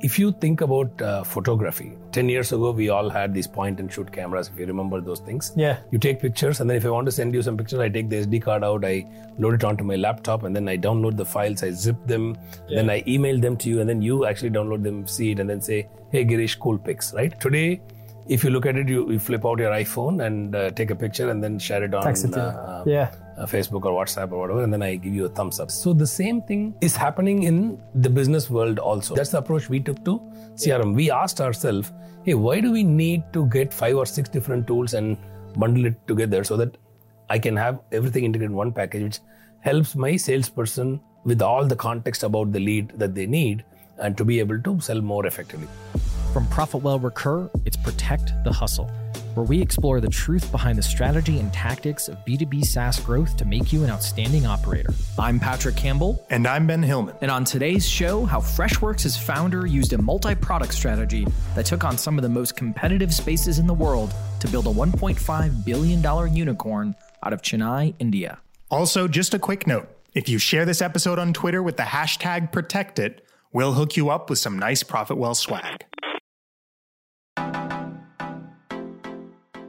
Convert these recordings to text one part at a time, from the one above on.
if you think about uh, photography, 10 years ago, we all had these point and shoot cameras, if you remember those things. Yeah. You take pictures, and then if I want to send you some pictures, I take the SD card out, I load it onto my laptop, and then I download the files, I zip them, then I email them to you, and then you actually download them, see it, and then say, hey, Girish, cool pics, right? Today, if you look at it, you, you flip out your iPhone and uh, take a picture and then share it on it uh, Yeah. uh, Facebook or WhatsApp or whatever, and then I give you a thumbs up. So the same thing is happening in the business world also. That's the approach we took to CRM. We asked ourselves, hey, why do we need to get five or six different tools and bundle it together so that I can have everything integrated in one package, which helps my salesperson with all the context about the lead that they need and to be able to sell more effectively. From ProfitWell Recur, it's Protect the Hustle, where we explore the truth behind the strategy and tactics of B2B SaaS growth to make you an outstanding operator. I'm Patrick Campbell. And I'm Ben Hillman. And on today's show, how Freshworks' founder used a multi product strategy that took on some of the most competitive spaces in the world to build a $1.5 billion unicorn out of Chennai, India. Also, just a quick note if you share this episode on Twitter with the hashtag ProtectIt, we'll hook you up with some nice ProfitWell swag.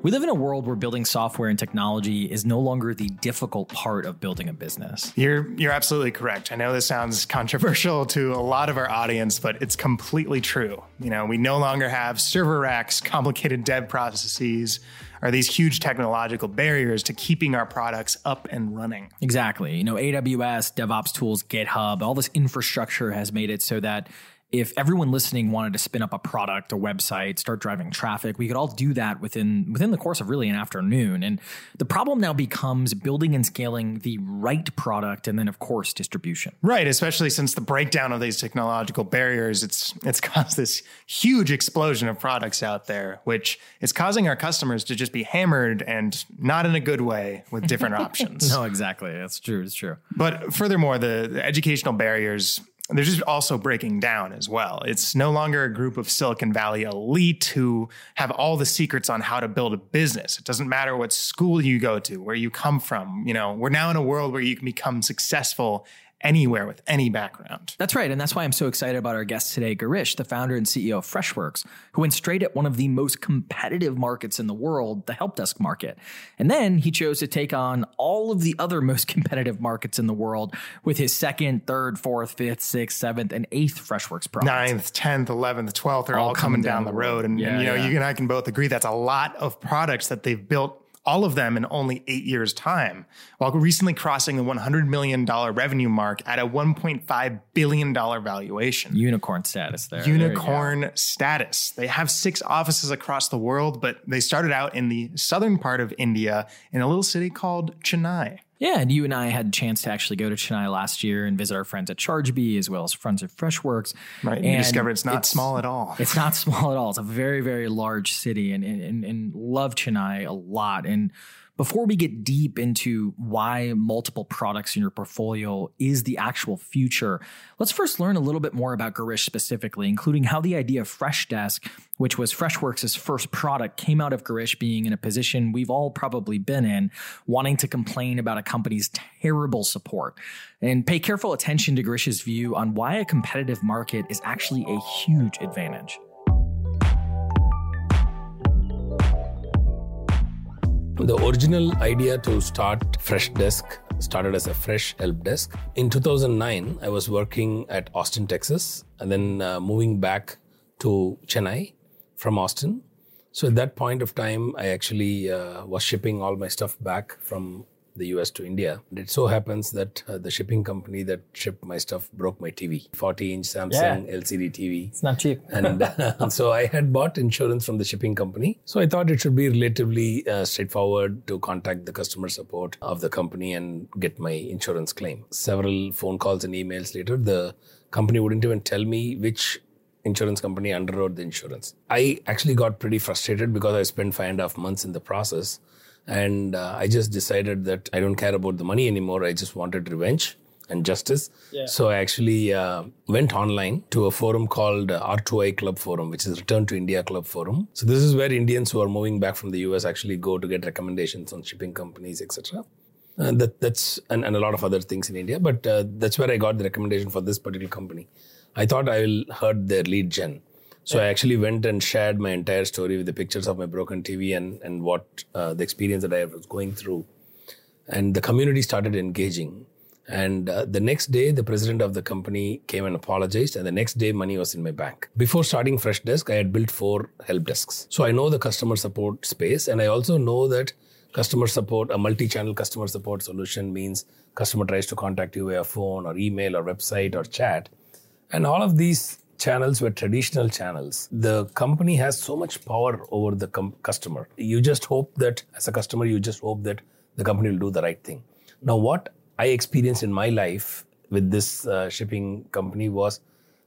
We live in a world where building software and technology is no longer the difficult part of building a business. You're you're absolutely correct. I know this sounds controversial to a lot of our audience, but it's completely true. You know, we no longer have server racks, complicated dev processes, or these huge technological barriers to keeping our products up and running. Exactly. You know, AWS, DevOps tools, GitHub, all this infrastructure has made it so that if everyone listening wanted to spin up a product, a website, start driving traffic, we could all do that within within the course of really an afternoon. And the problem now becomes building and scaling the right product and then of course distribution. Right, especially since the breakdown of these technological barriers, it's it's caused this huge explosion of products out there, which is causing our customers to just be hammered and not in a good way with different options. No, exactly. That's true. It's true. But furthermore, the, the educational barriers they're just also breaking down as well. It's no longer a group of Silicon Valley elite who have all the secrets on how to build a business. It doesn't matter what school you go to, where you come from. You know, we're now in a world where you can become successful anywhere with any background. That's right. And that's why I'm so excited about our guest today, Girish, the founder and CEO of Freshworks, who went straight at one of the most competitive markets in the world, the help desk market. And then he chose to take on all of the other most competitive markets in the world with his second, third, fourth, fifth, sixth, seventh, and eighth Freshworks product. Ninth, tenth, eleventh, twelfth are all, coming, down, the road. And, Yeah, and, you know, yeah. you and I can both agree that's a lot of products that they've built all of them in only eight years' time, while recently crossing the $100 million revenue mark at a $1.5 billion valuation. Unicorn status there. There. Unicorn status. They have six offices across the world, but they started out in the southern part of India in a little city called Chennai. Yeah, and you and I had a chance to actually go to Chennai last year and visit our friends at ChargeBee as well as friends at Freshworks. Right. And you And discover it's not small at all. It's not small at all. It's a very, very large city and, and, and, and love Chennai a lot. And before we get deep into why multiple products in your portfolio is the actual future, let's first learn a little bit more about Girish specifically, including how the idea of Freshdesk, which was Freshworks' first product, came out of Girish being in a position we've all probably been in, wanting to complain about a company's terrible support. And pay careful attention to Girish's view on why a competitive market is actually a huge advantage. The original idea to start Freshdesk started as a fresh help desk. In 2009, I was working at Austin, Texas, and then uh, moving back to Chennai from Austin. So at that point of time, I actually uh, was shipping all my stuff back from the US to India. And it so happens that uh, the shipping company that shipped my stuff broke my TV, 40 inch Samsung LCD TV. It's not cheap. And uh, so I had bought insurance from the shipping company. So I thought it should be relatively uh, straightforward to contact the customer support of the company and get my insurance claim. Several phone calls and emails later, the company wouldn't even tell me which insurance company underwrote the insurance. I actually got pretty frustrated because I spent five and a half months in the process. And uh, I just decided that I don't care about the money anymore. I just wanted revenge and justice. So I actually uh, went online to a forum called uh, R2I Club Forum, which is Return to India Club Forum. So this is where Indians who are moving back from the US actually go to get recommendations on shipping companies, etc. Uh, that that's and, and a lot of other things in India. But uh, that's where I got the recommendation for this particular company. I thought I will hurt their lead gen. So I actually went and shared my entire story with the pictures of my broken TV and and what uh, the experience that I was going through, and the community started engaging. And uh, the next day, the president of the company came and apologized. And the next day, money was in my bank. Before starting Freshdesk, I had built four help desks. So I know the customer support space. And I also know that customer support, a multi channel customer support solution means customer tries to contact you via phone or email or website or chat. And all of these channels were traditional channels. The company has so much power over the com- customer. You just hope that, as a customer, you just hope that the company will do the right thing. Now, what I experienced in my life with this uh, shipping company was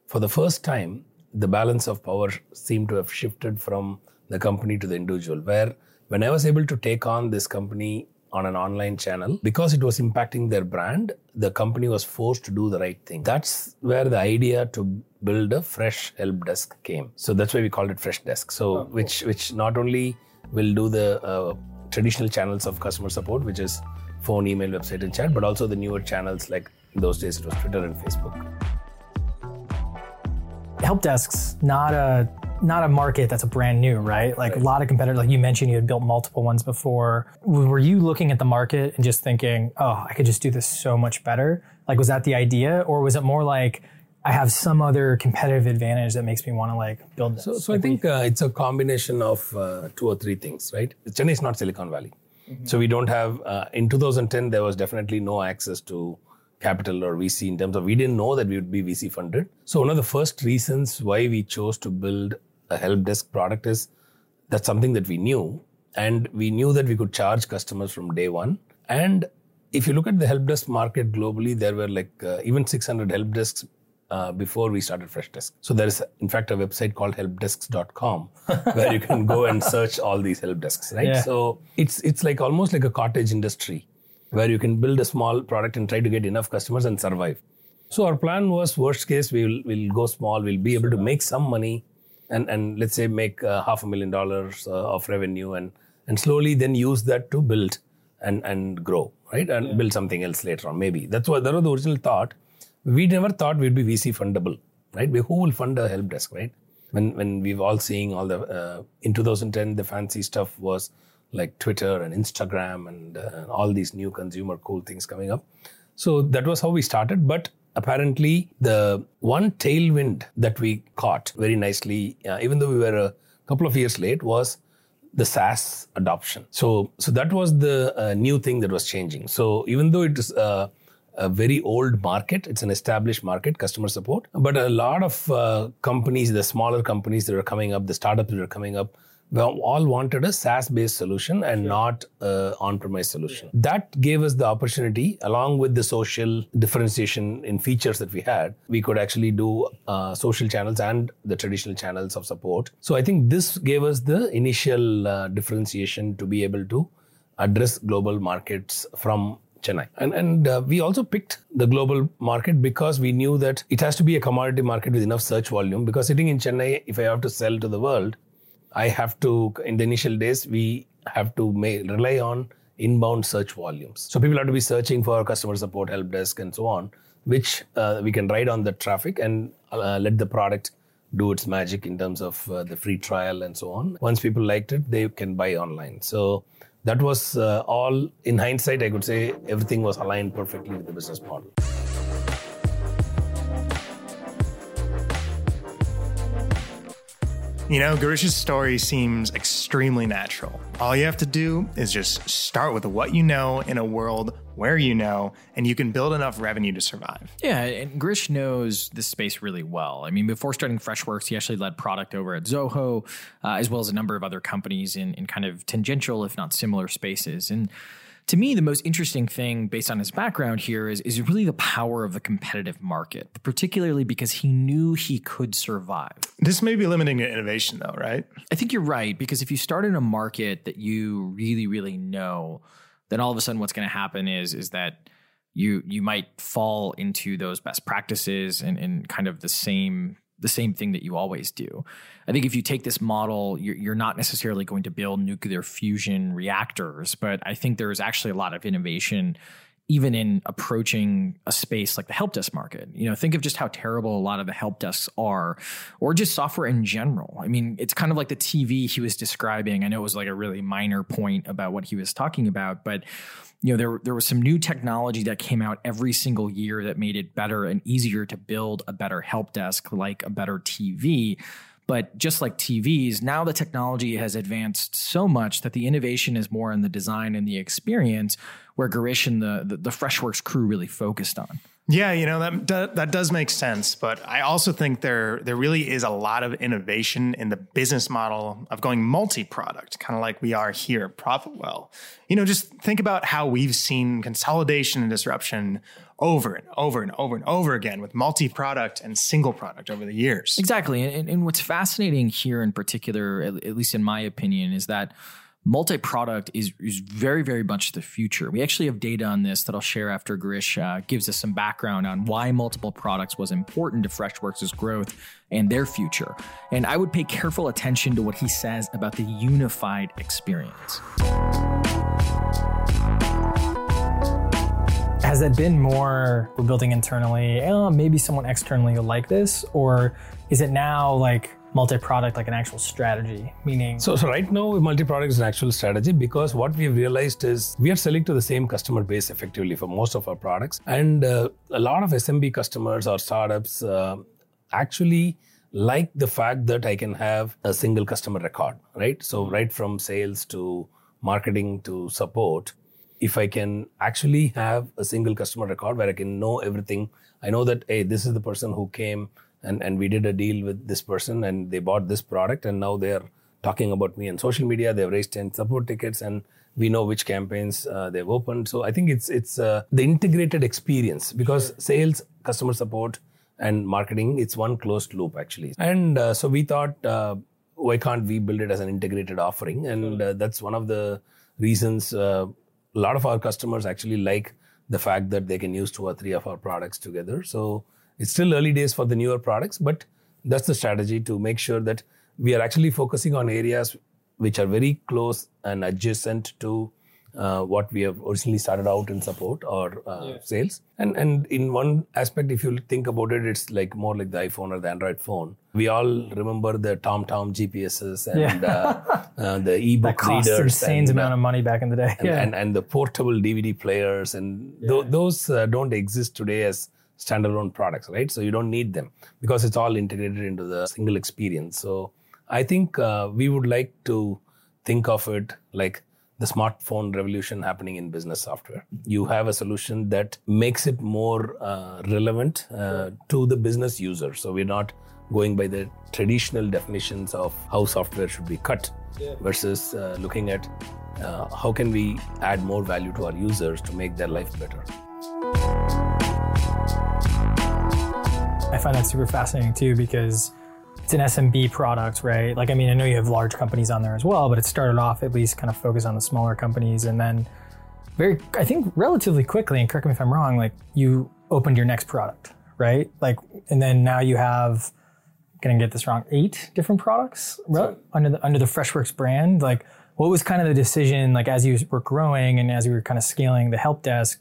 for the first time, the balance of power seemed to have shifted from the company to the individual. Where when I was able to take on this company on an online channel, because it was impacting their brand, the company was forced to do the right thing. That's where the idea to build a fresh help desk came. So that's why we called it Freshdesk. So, oh, cool. which which not only will do the uh, traditional channels of customer support, which is phone, email, website, and chat, but also the newer channels like in those days it was Twitter and Facebook. Help desks, not a not a market that's a brand new, right? Like right. a lot of competitors, like you mentioned, you had built multiple ones before. Were you looking at the market and just thinking, oh, I could just do this so much better? Like, was that the idea, or was it more like I have some other competitive advantage that makes me want to like build this? So, so I think uh, it's a combination of uh, two or three things, right? Chennai is not Silicon Valley. Mm-hmm. So we don't have, uh, in 2010, there was definitely no access to capital or VC in terms of we didn't know that we would be VC funded. So one of the first reasons why we chose to build a help desk product is that's something that we knew. And we knew that we could charge customers from day one. And if you look at the help desk market globally, there were like uh, even 600 help desks uh, before we started Freshdesk. So there is, in fact, a website called helpdesks.com where you can go and search all these help desks, right? Yeah. So it's it's like almost like a cottage industry where you can build a small product and try to get enough customers and survive. So our plan was worst case we'll we'll go small, we'll be able to make some money, and and let's say make uh, half a million dollars uh, of revenue, and and slowly then use that to build and and grow, right, and yeah. build something else later on. Maybe that's what that was the original thought we never thought we'd be VC fundable, right? We, who will fund a help desk, right? When when we've all seeing all the uh, in 2010 the fancy stuff was like Twitter and Instagram and uh, all these new consumer cool things coming up. So that was how we started. But apparently, the one tailwind that we caught very nicely, uh, even though we were a couple of years late, was the SaaS adoption. So so that was the uh, new thing that was changing. So even though it is uh, a very old market. It's an established market, customer support. But a lot of uh, companies, the smaller companies that are coming up, the startups that are coming up, well, all wanted a SaaS-based solution and sure. not an on-premise solution. Yeah. That gave us the opportunity, along with the social differentiation in features that we had, we could actually do uh, social channels and the traditional channels of support. So I think this gave us the initial uh, differentiation to be able to address global markets from Chennai. And, and uh, we also picked the global market because we knew that it has to be a commodity market with enough search volume. Because sitting in Chennai, if I have to sell to the world, I have to, in the initial days, we have to may, rely on inbound search volumes. So people have to be searching for customer support, help desk, and so on, which uh, we can ride on the traffic and uh, let the product do its magic in terms of uh, the free trial and so on. Once people liked it, they can buy online. So that was uh, all in hindsight i could say everything was aligned perfectly with the business model You know, Girish's story seems extremely natural. All you have to do is just start with what you know in a world where you know, and you can build enough revenue to survive. Yeah, and Girish knows this space really well. I mean, before starting Freshworks, he actually led product over at Zoho, uh, as well as a number of other companies in, in kind of tangential, if not similar spaces. And to me, the most interesting thing based on his background here is, is really the power of the competitive market, particularly because he knew he could survive. This may be limiting innovation, though, right? I think you're right, because if you start in a market that you really, really know, then all of a sudden what's going to happen is, is that you you might fall into those best practices and, and kind of the same the same thing that you always do. I think if you take this model, you're, you're not necessarily going to build nuclear fusion reactors, but I think there is actually a lot of innovation even in approaching a space like the help desk market. You know, think of just how terrible a lot of the help desks are, or just software in general. I mean, it's kind of like the TV he was describing. I know it was like a really minor point about what he was talking about, but you know, there there was some new technology that came out every single year that made it better and easier to build a better help desk, like a better TV. But just like TVs, now the technology has advanced so much that the innovation is more in the design and the experience, where Girish and the, the, the Freshworks crew really focused on. Yeah, you know that that does make sense, but I also think there there really is a lot of innovation in the business model of going multi-product, kind of like we are here at Profitwell. You know, just think about how we've seen consolidation and disruption over and over and over and over again with multi-product and single product over the years. Exactly, and, and what's fascinating here in particular, at least in my opinion, is that multi-product is, is very, very much the future. We actually have data on this that I'll share after girish uh, gives us some background on why multiple products was important to Freshworks' growth and their future. And I would pay careful attention to what he says about the unified experience. Has it been more we're building internally, oh, maybe someone externally will like this? Or is it now like multi-product like an actual strategy meaning so, so right now multi-product is an actual strategy because what we've realized is we are selling to the same customer base effectively for most of our products. And uh, a lot of smb customers or startups uh, actually like the fact that i can have a single customer record right? So right from sales to marketing to support if i can actually have a single customer record where i can know everything i know that hey this is the person who came and and we did a deal with this person and they bought this product and now they're talking about me on social media. They've raised 10 support tickets and we know which campaigns uh, they've opened. So i think it's it's uh, the integrated experience because sales customer support and marketing it's one closed loop actually. And uh, so we thought uh, why can't we build it as an integrated offering? And uh, that's one of the reasons uh, a lot of our customers actually like the fact that they can use two or three of our products together. So it's still early days for the newer products, but that's the strategy to make sure that we are actually focusing on areas which are very close and adjacent to uh, what we have originally started out in support or uh, yeah. sales. And and in one aspect, if you think about it, it's like more like the iPhone or the Android phone. We all remember the TomTom GPSs and yeah. uh, uh the ebook that readers. Insane and, amount of money back in the day. And, yeah. and, and the portable DVD players and th- those uh, don't exist today as standalone products, right? So you don't need them because it's all integrated into the single experience. So I think uh, we would like to think of it like the smartphone revolution happening in business software. You have a solution that makes it more uh, relevant uh, to the business user. So we're not going by the traditional definitions of how software should be cut yeah. versus uh, looking at uh, how can we add more value to our users to make their life better. I find that super fascinating too because it's an SMB product, right? Like, I mean, I know you have large companies on there as well, but it started off at least kind of focused on the smaller companies. And then, very, I think, relatively quickly, and correct me if I'm wrong, like you opened your next product, right? Like, and then now you have, gonna get this wrong, eight different products right? under the under the Freshworks brand. Like, what was kind of the decision, like as you were growing and as you were kind of scaling the help desk?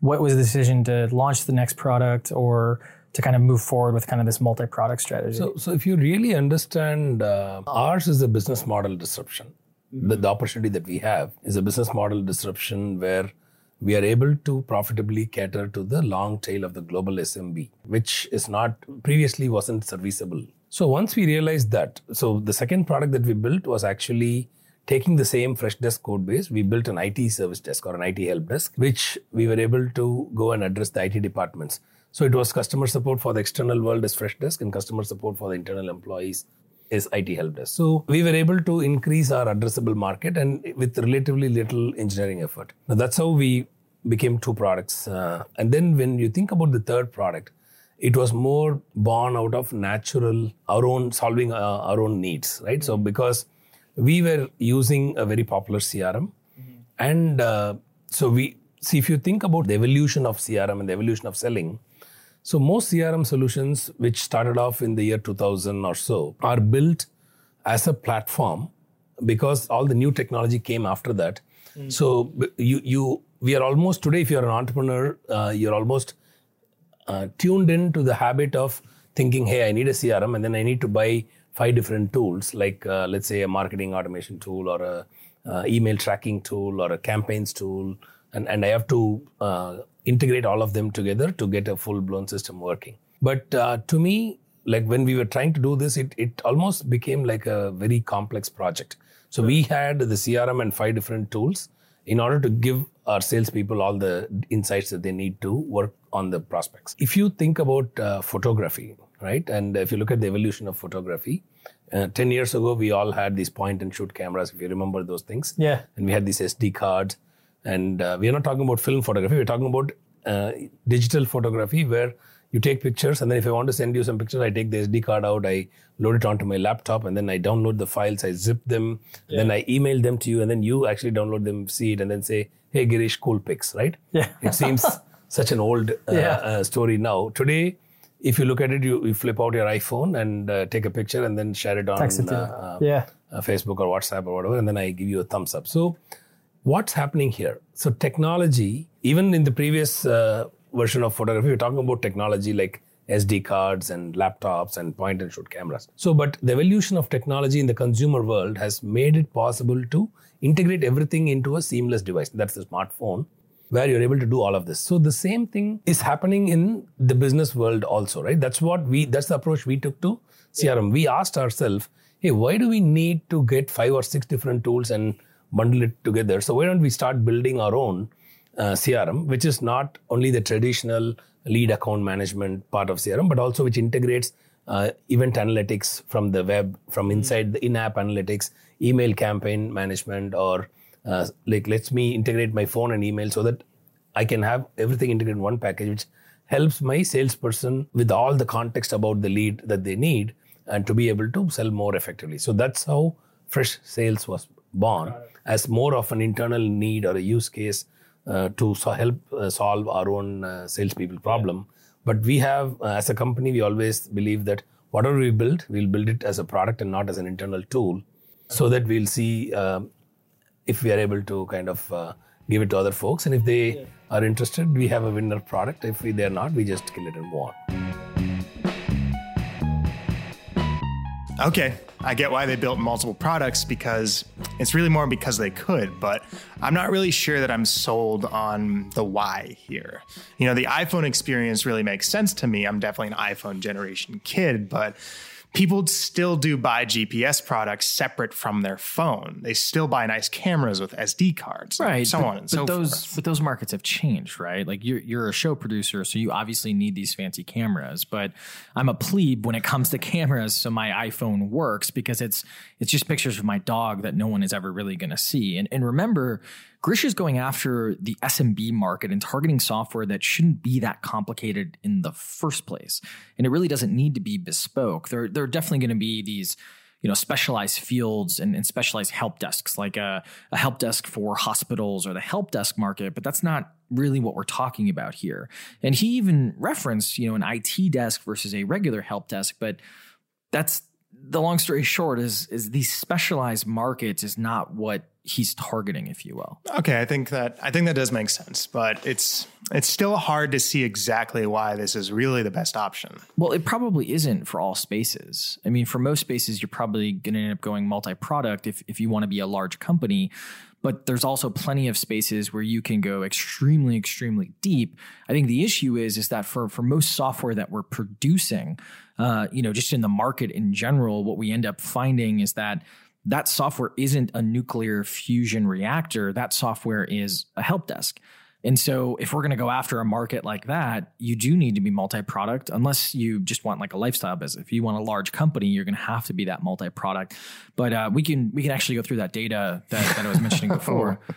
What was the decision to launch the next product or to kind of move forward with kind of this multi-product strategy. So, so if you really understand, uh, ours is a business model disruption. Mm-hmm. The, the opportunity that we have is a business model disruption where we are able to profitably cater to the long tail of the global SMB, which is not previously wasn't serviceable. So once we realized that, so the second product that we built was actually taking the same Freshdesk code base, we built an IT service desk or an IT help desk, which we were able to go and address the IT departments. So it was customer support for the external world is Freshdesk and customer support for the internal employees is IT help desk. So we were able to increase our addressable market and with relatively little engineering effort. Now that's how we became two products. Uh, and then when you think about the third product, it was more born out of natural our own solving uh, our own needs, right? So because we were using a very popular CRM, mm-hmm. and uh, so we see if you think about the evolution of CRM and the evolution of selling, So most CRM solutions, which started off in the year 2000 or so, are built as a platform because all the new technology came after that. So you you we are almost today. If you're an entrepreneur, uh, you're almost uh, tuned into the habit of thinking, hey, I need a CRM, and then I need to buy five different tools, like uh, let's say a marketing automation tool or a uh, email tracking tool or a campaigns tool, and and I have to uh, integrate all of them together to get a full blown system working. But uh, to me, like when we were trying to do this, it it almost became like a very complex project. So we had the CRM and five different tools in order to give our salespeople all the insights that they need to work on the prospects. If you think about uh, photography, right, and if you look at the evolution of photography, uh, 10 years ago, we all had these point and shoot cameras, if you remember those things. Yeah. And we had these SD cards. And uh, we are not talking about film photography, we're talking about uh, digital photography where you take pictures and then if I want to send you some pictures, I take the SD card out, I load it onto my laptop and then I download the files, I zip them, then I email them to you and then you actually download them, see it and then say, hey Girish, cool pics, right? Yeah. It seems such an old uh, Yeah. uh, story now. Today, if you look at it, you, you flip out your iPhone and uh, take a picture and then share it on it uh, uh, Yeah. uh, Facebook or WhatsApp or whatever, and then I give you a thumbs up. So, what's happening here? So, technology, even in the previous uh, version of photography, we're talking about technology like SD cards and laptops and point and shoot cameras. So, but the evolution of technology in the consumer world has made it possible to integrate everything into a seamless device. That's the smartphone where you're able to do all of this. So the same thing is happening in the business world also, right? That's what we that's the approach we took to CRM. We asked ourselves, hey, why do we need to get five or six different tools and bundle it together? So why don't we start building our own uh, CRM, which is not only the traditional lead account management part of CRM, but also which integrates uh, event analytics from the web, from inside the in-app analytics, email campaign management, or uh, like lets me integrate my phone and email so that I can have everything integrated in one package, which helps my salesperson with all the context about the lead that they need and to be able to sell more effectively. So that's how Freshsales was born as more of an internal need or a use case uh, to so help uh, solve our own uh, salespeople problem. But we have, uh, as a company, we always believe that whatever we build, we'll build it as a product and not as an internal tool, so that we'll see um, if we are able to kind of uh, give it to other folks. And if they are interested, we have a winner product. If we, they're not, we just kill it and move on. Okay, I get why they built multiple products because it's really more because they could, but I'm not really sure that I'm sold on the why here. You know, the iPhone experience really makes sense to me. I'm definitely an iPhone generation kid, but people still do buy GPS products separate from their phone. They still buy nice cameras with SD cards, right So but, on and but so those forth. but those markets have changed right like you're you're a show producer so you obviously need these fancy cameras but i'm a plebe when it comes to cameras so my iphone works because it's it's just pictures of my dog that no one is ever really going to see and and remember Girish is going after the SMB market and targeting software that shouldn't be that complicated in the first place. And it really doesn't need to be bespoke. There, there are definitely going to be these you know specialized fields and, and specialized help desks like a, a help desk for hospitals or the help desk market but that's not really what we're talking about here and he even referenced you know an it desk versus a regular help desk but that's the long story short is is these specialized markets is not what he's targeting if you will Okay, I think that I think that does make sense, but it's it's still hard to see exactly why this is really the best option. Well, it probably isn't for all spaces. I mean, for most spaces, you're probably going to end up going multi product if, if you want to be a large company. But there's also plenty of spaces where you can go extremely, extremely deep. I think the issue is is that for for most software that we're producing, uh, you know, just in the market in general, what we end up finding is that that software isn't a nuclear fusion reactor. That software is a help desk. And so, if we're going to go after a market like that, you do need to be multi product, unless you just want like a lifestyle business. If you want a large company, you're going to have to be that multi product. But uh, we can we can actually go through that data that, that I was mentioning before.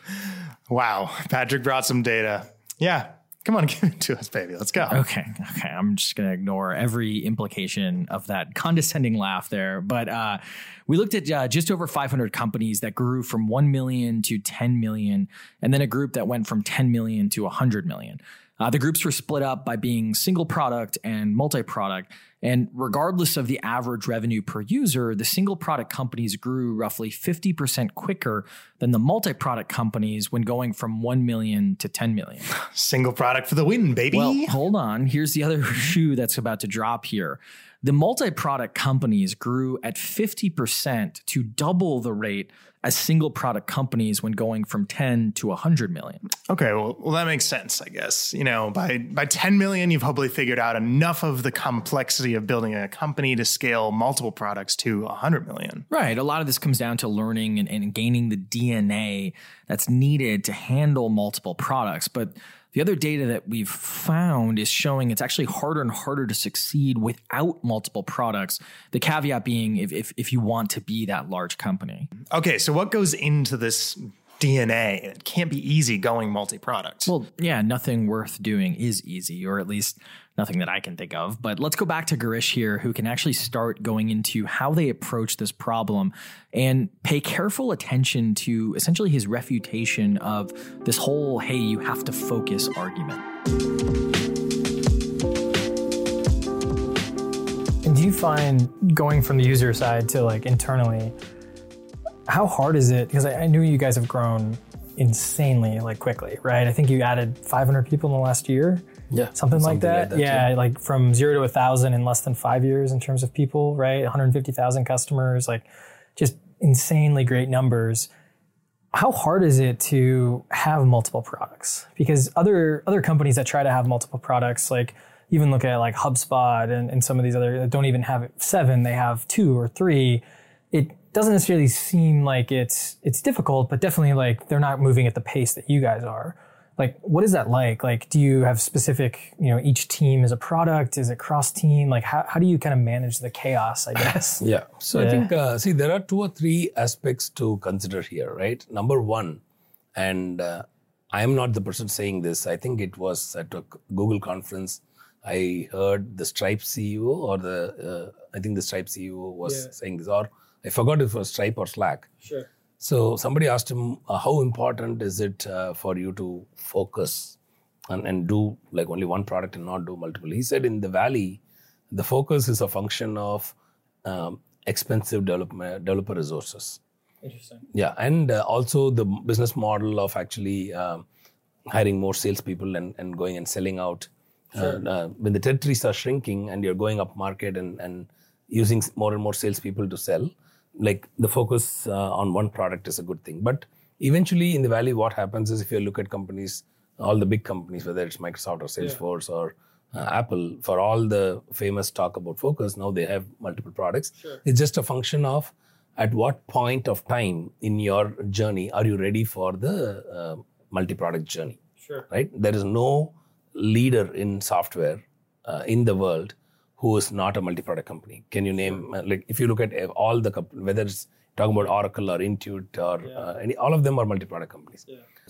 Wow, Patrick brought some data. Yeah, come on, give it to us, baby. Let's go. Okay, okay. I'm just going to ignore every implication of that condescending laugh there. But uh, we looked at uh, just over 500 companies that grew from 1 million to 10 million, and then a group that went from 10 million to 100 million. Uh, the groups were split up by being single product and multi product. And regardless of the average revenue per user, the single product companies grew roughly 50% quicker than the multi product companies when going from 1 million to 10 million. Single product for the win, baby. Well, hold on. Here's the other shoe that's about to drop here. The multi product companies grew at 50% to double the rate as single product companies when going from 10 to 100 million. Okay, well, well, that makes sense, I guess. You know, by by 10 million, you've hopefully figured out enough of the complexity of building a company to scale multiple products to 100 million. Right. A lot of this comes down to learning and, and gaining the DNA that's needed to handle multiple products. But the other data that we've found is showing it's actually harder and harder to succeed without multiple products. The caveat being if, if, if you want to be that large company. Okay, so what goes into this DNA? It can't be easy going multi product. Well, yeah, nothing worth doing is easy, or at least nothing that I can think of. But let's go back to Girish here, who can actually start going into how they approach this problem and pay careful attention to essentially his refutation of this whole, hey, you have to focus argument. And do you find going from the user side to like internally, how hard is it? Because I, I knew you guys have grown insanely like quickly, right? I think you added 500 people in the last year. Yeah, something, like that. that, yeah, like from zero to a thousand in less than five years in terms of people, right? 150,000 customers, like just insanely great numbers. How hard is it to have multiple products? Because other other companies that try to have multiple products, like even look at like HubSpot and, and some of these other that don't even have seven, they have two or three. It doesn't necessarily seem like it's it's difficult, but definitely like they're not moving at the pace that you guys are. Like what is that like? Like do you have specific you know each team is a product? Is it cross team like how, how do you kind of manage the chaos i guess? Yeah. So Yeah. i think uh, see there are two or three aspects to consider here right? Number one and uh, i am not the person saying this i think it was at a google conference i heard the stripe ceo or the uh, i think the stripe ceo was saying this or i forgot if it was stripe or slack sure so somebody asked him, uh, how important is it uh, for you to focus and, and do like only one product and not do multiple? He said in the valley, the focus is a function of um, expensive development, developer resources. interesting Yeah, and uh, also the business model of actually um, hiring more salespeople and, and going and selling out. Uh, uh, when the territories are shrinking and you're going up market and, and using more and more salespeople to sell, like the focus uh, on one product is a good thing. But eventually in the valley, what happens is if you look at companies, all the big companies, whether it's Microsoft or Salesforce or uh, Apple, for all the famous talk about focus, now they have multiple products. It's just a function of at what point of time in your journey are you ready for the uh, multi-product journey? Sure. Right? There is no leader in software uh, in the world who is not a multi-product company. Can you name like if you look at uh, all the comp- whether it's talking about oracle or intuit or uh, any all of them are multi-product companies.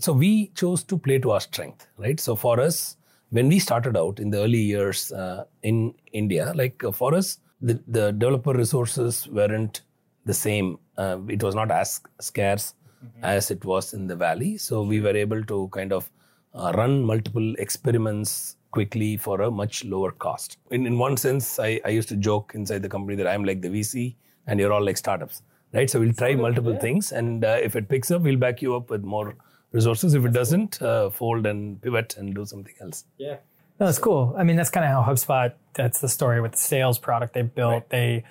So we chose to play to our strength right? So for us when we started out in the early years uh, in india like uh, for us the, the developer resources weren't the same. Uh, it was not as scarce as it was in the valley. So we were able to kind of uh, run multiple experiments quickly for a much lower cost. In, in one sense, I, I used to joke inside the company that I'm like the VC and you're all like startups, right? So we'll try multiple things, and uh, if it picks up, we'll back you up with more resources. If it doesn't, uh, fold and pivot and do something else. Yeah. No, that's cool. I mean, that's kind of how HubSpot, that's the story with the sales product they built. They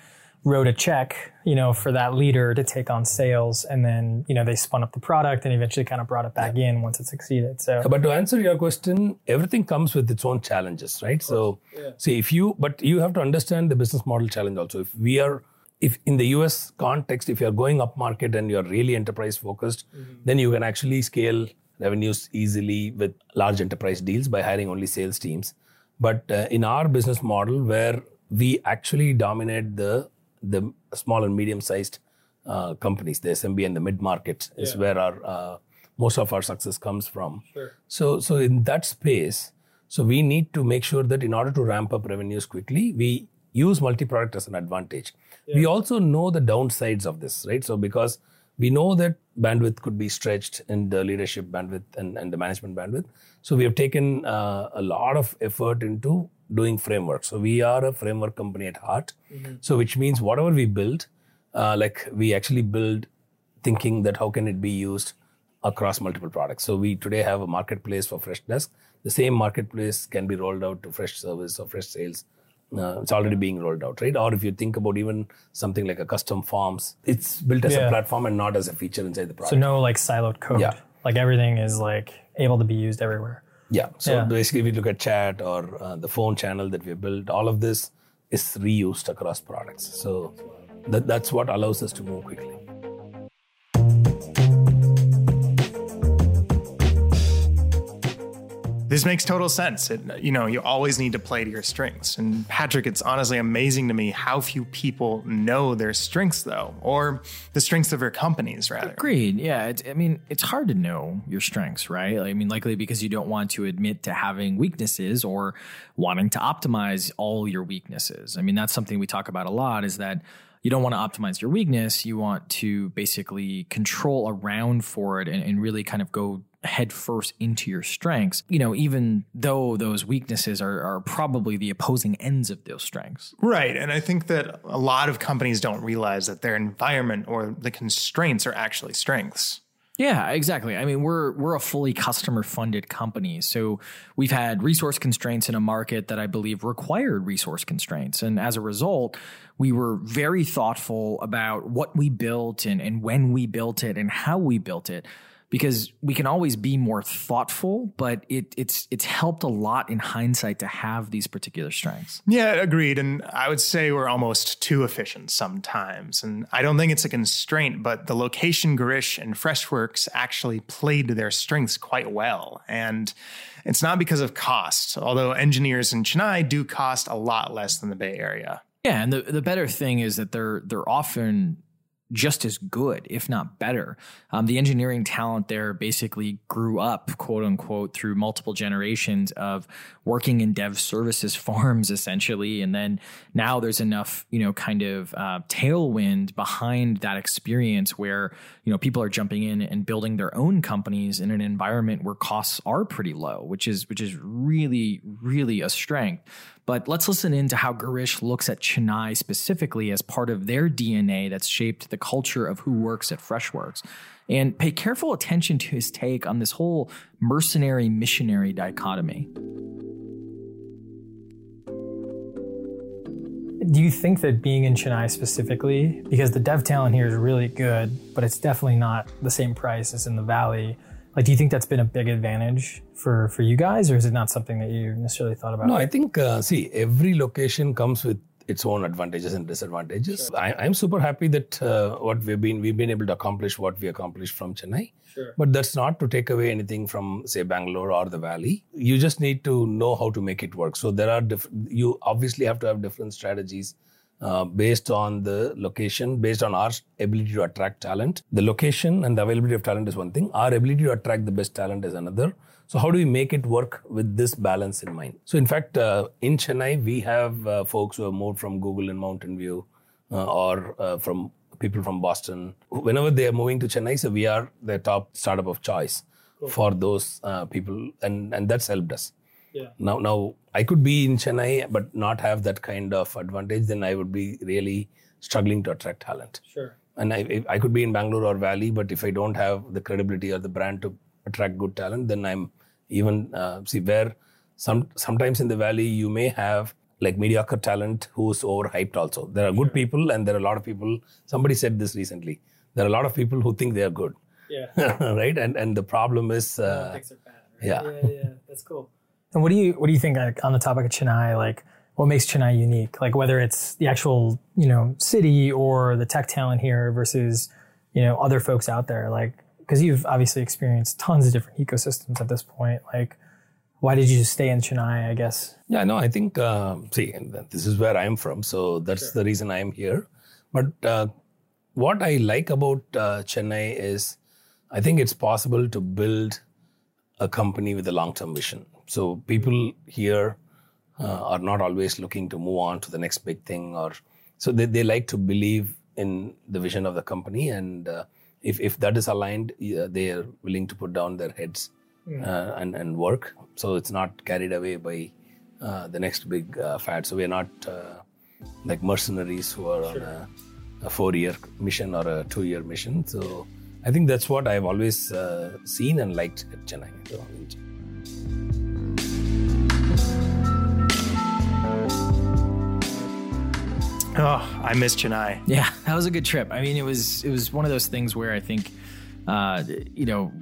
wrote a check, you know, for that leader to take on sales. And then, you know, they spun up the product and eventually kind of brought it back in once it succeeded. So, But to answer your question, everything comes with its own challenges, right? So, see, if you, but you have to understand the business model challenge also. If we are, if in the US context, if you're going up market and you're really enterprise focused, then you can actually scale revenues easily with large enterprise deals by hiring only sales teams. But uh, in our business model, where we actually dominate the the small and medium sized uh, companies, the SMB and the mid market is where our uh, most of our success comes from. Sure. So, so in that space, so we need to make sure that in order to ramp up revenues quickly, we use multi-product as an advantage. We also know the downsides of this, right? So because we know that bandwidth could be stretched in the leadership bandwidth and, and the management bandwidth. So we have taken uh, a lot of effort into doing framework. So we are a framework company at heart. So which means whatever we build, uh, like we actually build thinking that how can it be used across multiple products. So we today have a marketplace for Freshdesk. The same marketplace can be rolled out to Freshservice or Freshsales. Uh, it's already being rolled out, right? Or if you think about even something like a custom forms, it's built as Yeah. a platform and not as a feature inside the product. So no like siloed code. Yeah. Like everything is like able to be used everywhere. Yeah. So Yeah. basically, if you look at chat or uh, the phone channel that we built, all of this is reused across products. So that, that's what allows us to move quickly. This makes total sense. It, you know, you always need to play to your strengths. And Patrick, it's honestly amazing to me how few people know their strengths, though, or the strengths of their companies, rather. Agreed. Yeah. I mean, it's hard to know your strengths, right? I mean, likely because you don't want to admit to having weaknesses or wanting to optimize all your weaknesses. I mean, that's something we talk about a lot is that you don't want to optimize your weakness. You want to basically control around for it and, and really kind of go head first into your strengths, you know, even though those weaknesses are, are probably the opposing ends of those strengths. Right. And I think that a lot of companies don't realize that their environment or the constraints are actually strengths. Yeah, exactly. I mean, we're we're a fully customer funded company, so we've had resource constraints in a market that I believe required resource constraints, and as a result, we were very thoughtful about what we built and and when we built it and how we built it. Because we can always be more thoughtful, but it, it's it's helped a lot in hindsight to have these particular strengths. Yeah, agreed. And I would say we're almost too efficient sometimes. And I don't think it's a constraint, but the location Girish and Freshworks actually played to their strengths quite well. And it's not because of cost, although engineers in Chennai do cost a lot less than the Bay Area. Yeah, and the the better thing is that they're they're often just as good, if not better. Um, the engineering talent there basically grew up, quote unquote, through multiple generations of working in dev services farms, essentially, and then now there's enough, you know, kind of uh, tailwind behind that experience where you know people are jumping in and building their own companies in an environment where costs are pretty low, which is which is really really a strength. But let's listen in to how Girish looks at Chennai specifically as part of their DNA that's shaped the culture of who works at Freshworks. And pay careful attention to his take on this whole mercenary missionary dichotomy. Do you think that being in Chennai specifically, because the dev talent here is really good, but it's definitely not the same price as in the Valley, like do you think that's been a big advantage for for you guys, or is it not something that you necessarily thought about? No, I think, uh, see, every location comes with its own advantages and disadvantages. I, I'm super happy that uh, what we've been we've been able to accomplish what we accomplished from Chennai. Sure. But that's not to take away anything from say Bangalore or the Valley. You just need to know how to make it work. So there are diff- you obviously have to have different strategies uh, based on the location, based on our ability to attract talent. The location and the availability of talent is one thing. Our ability to attract the best talent is another. So how do we make it work with this balance in mind? So in fact, uh, in Chennai, we have uh, folks who have moved from Google in Mountain View uh, or uh, from people from Boston. Whenever they are moving to Chennai, so we are the top startup of choice for those uh, people, and and that's helped us. Yeah. Now, now I could be in Chennai but not have that kind of advantage. Then I would be really struggling to attract talent. Sure. And I, I could be in Bangalore or Valley, but if I don't have the credibility or the brand to attract good talent, then I'm even uh, see where some sometimes in the Valley you may have like mediocre talent who's overhyped. Also, there are good people and there are a lot of people. Somebody said this recently. There are a lot of people who think they are good, Yeah. right? And and the problem is, uh, yeah. yeah. yeah, that's cool. And what do you what do you think like, on the topic of Chennai? Like, what makes Chennai unique? Like, whether it's the actual you know city or the tech talent here versus you know other folks out there. Like, because you've obviously experienced tons of different ecosystems at this point. Like, why did you stay in Chennai? I guess. Yeah, no, I think, uh, see, this is where I'm from, so that's the reason I'm here. But uh, what I like about uh, Chennai is I think it's possible to build a company with a long term vision. So people here uh, are not always looking to move on to the next big thing, or so they, they like to believe in the vision of the company and uh, if if that is aligned, they are willing to put down their heads uh, and and work. So it's not carried away by uh, the next big uh, fad. So we're not uh, like mercenaries who are on a, a four-year mission or a two-year mission. So I think that's what I've always uh, seen and liked at Chennai. Oh, I miss Chennai. Yeah, that was a good trip. I mean, it was it was one of those things where I think, uh, you know,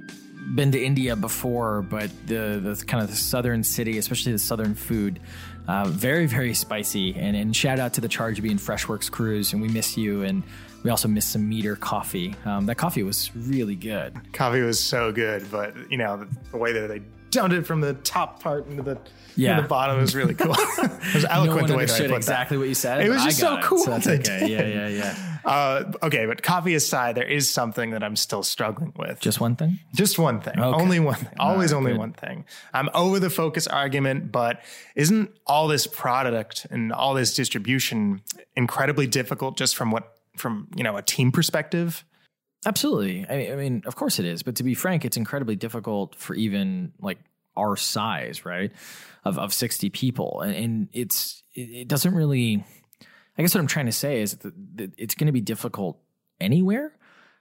been to India before, but the the kind of the southern city, especially the southern food, uh, very very spicy. And and shout out to the ChargeBee and Freshworks crews, and we miss you. And we also missed some meter coffee. Um, that coffee was really good. Coffee was so good, but you know the, the way that they dumped it from the top part into the Yeah. the bottom was really cool. it was eloquent one the way that I put exactly that. what you said. It was just so cool. so that's okay. Yeah, yeah, yeah. Uh, okay, but coffee aside, there is something that I'm still struggling with. Just one thing. Just one thing. Okay. Only one thing. Always right, only good. one thing. I'm over the focus argument, but isn't all this product and all this distribution incredibly difficult just from what from, you know, a team perspective? Absolutely. I, I mean, of course it is. But to be frank, it's incredibly difficult for even like our size, right? Of of sixty people, and, and it's it, doesn't really. I guess what I'm trying to say is that it's going to be difficult anywhere.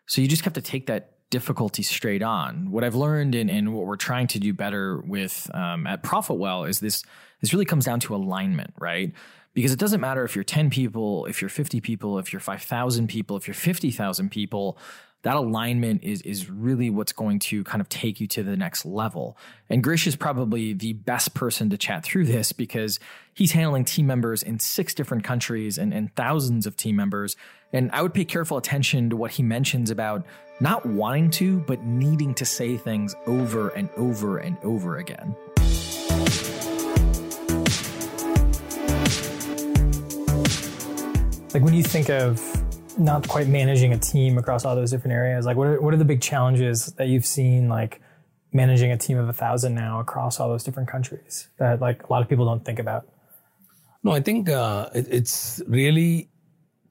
So you just have to take that difficulty straight on. What I've learned and, and what we're trying to do better with um, at ProfitWell is this. This really comes down to alignment, right? Because it doesn't matter if you're 10 people, if you're 50 people, if you're 5,000 people, if you're 50,000 people. That alignment is is really what's going to kind of take you to the next level. And Girish is probably the best person to chat through this because he's handling team members in six different countries and, and thousands of team members. And I would pay careful attention to what he mentions about not wanting to, but needing to say things over and over and over again. Like when you think of not quite managing a team across all those different areas, like what are, what are the big challenges that you've seen like managing a team of a thousand now across all those different countries that like a lot of people don't think about? No, I think uh, it, it's really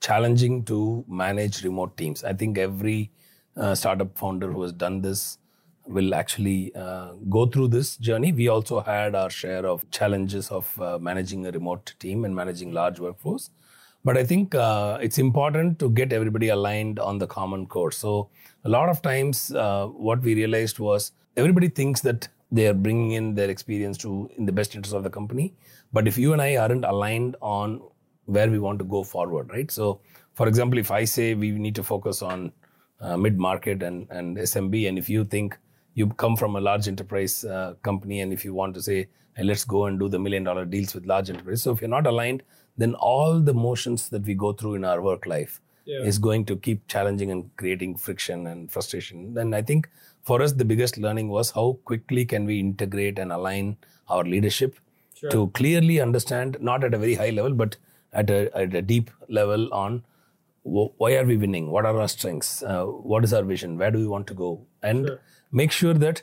challenging to manage remote teams. I think every uh, startup founder who has done this will actually uh, go through this journey. We also had our share of challenges of uh, managing a remote team and managing large workforce. But I think uh, it's important to get everybody aligned on the common core. So a lot of times, uh, what we realized was everybody thinks that they are bringing in their experience to in the best interest of the company. But if you and I aren't aligned on where we want to go forward, right? So, for example, if I say we need to focus on uh, mid market and, and SMB, and if you think you come from a large enterprise uh, company, and if you want to say, hey, let's go and do the million dollar deals with large enterprise, so if you're not aligned, then all the motions that we go through in our work life is going to keep challenging and creating friction and frustration. And I think for us, the biggest learning was how quickly can we integrate and align our leadership to clearly understand, not at a very high level, but at a, at a deep level on wh- why are we winning? What are our strengths? Uh, what is our vision? Where do we want to go? And make sure that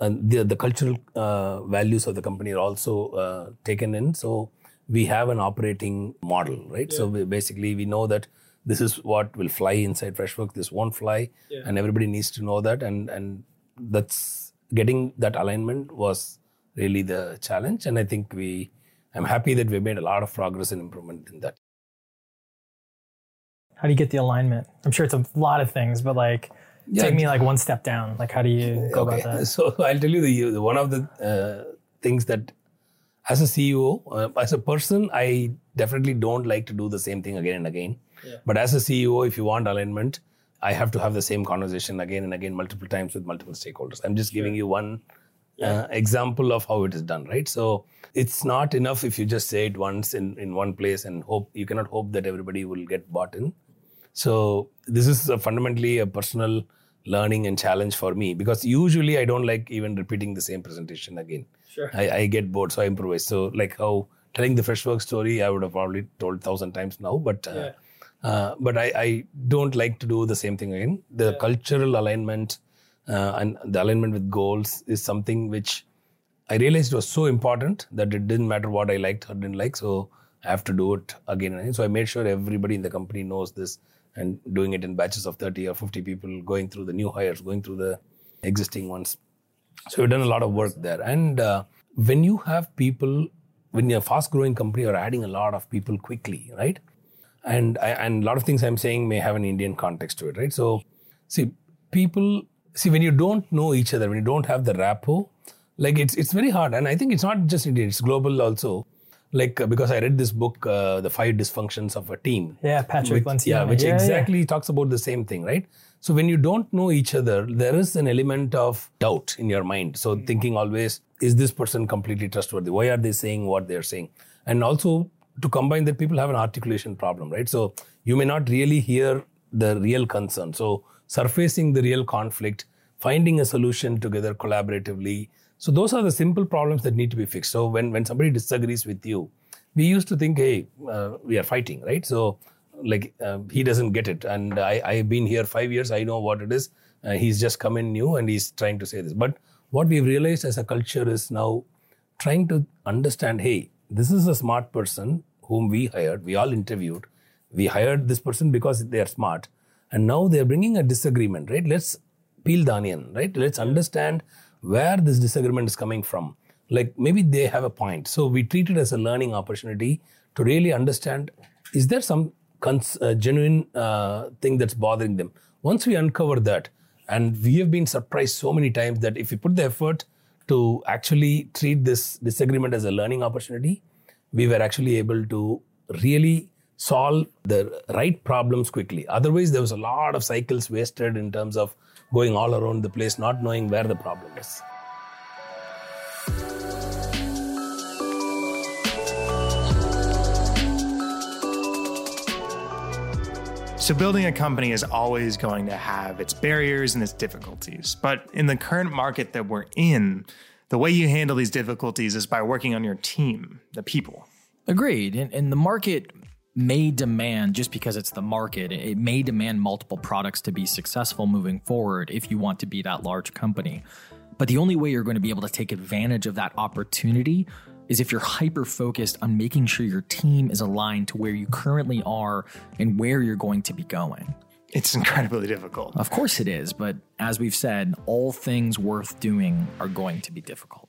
uh, the, the cultural uh, values of the company are also uh, taken in. So we have an operating model, right? So we basically we know that this is what will fly inside Freshworks. This won't fly, and everybody needs to know that. And and that's getting that alignment was really the challenge. And I think we, I'm happy that we made a lot of progress and improvement in that. How do you get the alignment? I'm sure it's a lot of things, but like Yeah. take me like one step down. Like how do you go about that? So I'll tell you the, the one of the uh, things that as a CEO, uh, as a person, I definitely don't like to do the same thing again and again. But as a CEO, if you want alignment, I have to have the same conversation again and again, multiple times with multiple stakeholders. I'm just giving you one uh, example of how it is done, right? So it's not enough if you just say it once in, in one place and hope you cannot hope that everybody will get bought in. So this is a fundamentally a personal learning and challenge for me because usually I don't like even repeating the same presentation again. Sure. I, I get bored, so I improvise. So like how telling the Freshworks story, I would have probably told thousand times now, but uh, uh, but I, I don't like to do the same thing again. The cultural alignment uh, and the alignment with goals is something which I realized was so important that it didn't matter what I liked or didn't like. So I have to do it again and again. So I made sure everybody in the company knows this and doing it in batches of 30 or 50 people, going through the new hires, going through the existing ones. So we've done a lot of work there. And uh, when you have people, when you're a fast growing company, you're adding a lot of people quickly, right? And, I, and a lot of things I'm saying may have an Indian context to it, right? So, see, people, see, when you don't know each other, when you don't have the rapport, like it's, it's very hard. And I think it's not just Indian, it's global also like uh, because I read this book, uh, The Five Dysfunctions of a Team. Yeah, Patrick which, Yeah, which Yeah, yeah. exactly talks about the same thing, right? So when you don't know each other, there is an element of doubt in your mind. So thinking always, is this person completely trustworthy? Why are they saying what they're saying? And also to combine that, people have an articulation problem, right? So you may not really hear the real concern. So surfacing the real conflict, finding a solution together collaboratively. So those are the simple problems that need to be fixed. So when, when somebody disagrees with you, we used to think, hey, uh, we are fighting, right? So like uh, he doesn't get it, and I I've been here five years. I know what it is. Uh, he's just come in new, and he's trying to say this. But what we've realized as a culture is now trying to understand, hey, this is a smart person whom we hired. We all interviewed. We hired this person because they are smart, and now they are bringing a disagreement, right? Let's peel the onion, right? Let's understand where this disagreement is coming from. Like maybe they have a point. So we treat it as a learning opportunity to really understand is there some cons- uh, genuine uh, thing that's bothering them? Once we uncover that, and we have been surprised so many times that if we put the effort to actually treat this disagreement as a learning opportunity, we were actually able to really solve the right problems quickly. Otherwise, there was a lot of cycles wasted in terms of going all around the place, not knowing where the problem is. So, building a company is always going to have its barriers and its difficulties. But in the current market that we're in, the way you handle these difficulties is by working on your team, the people. Agreed. And, and the market may demand, just because it's the market, it may demand multiple products to be successful moving forward if you want to be that large company. But the only way you're going to be able to take advantage of that opportunity is if you're hyper focused on making sure your team is aligned to where you currently are and where you're going to be going. It's incredibly difficult. Of course it is, but as we've said, all things worth doing are going to be difficult.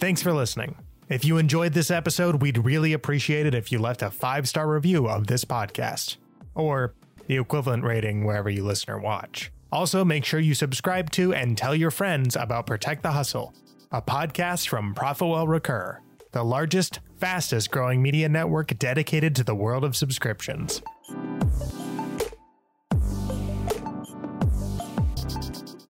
Thanks for listening. If you enjoyed this episode, we'd really appreciate it if you left a five star review of this podcast, or the equivalent rating wherever you listen or watch. Also, make sure you subscribe to and tell your friends about Protect the Hustle, a podcast from Profitwell Recur, the largest, fastest growing media network dedicated to the world of subscriptions.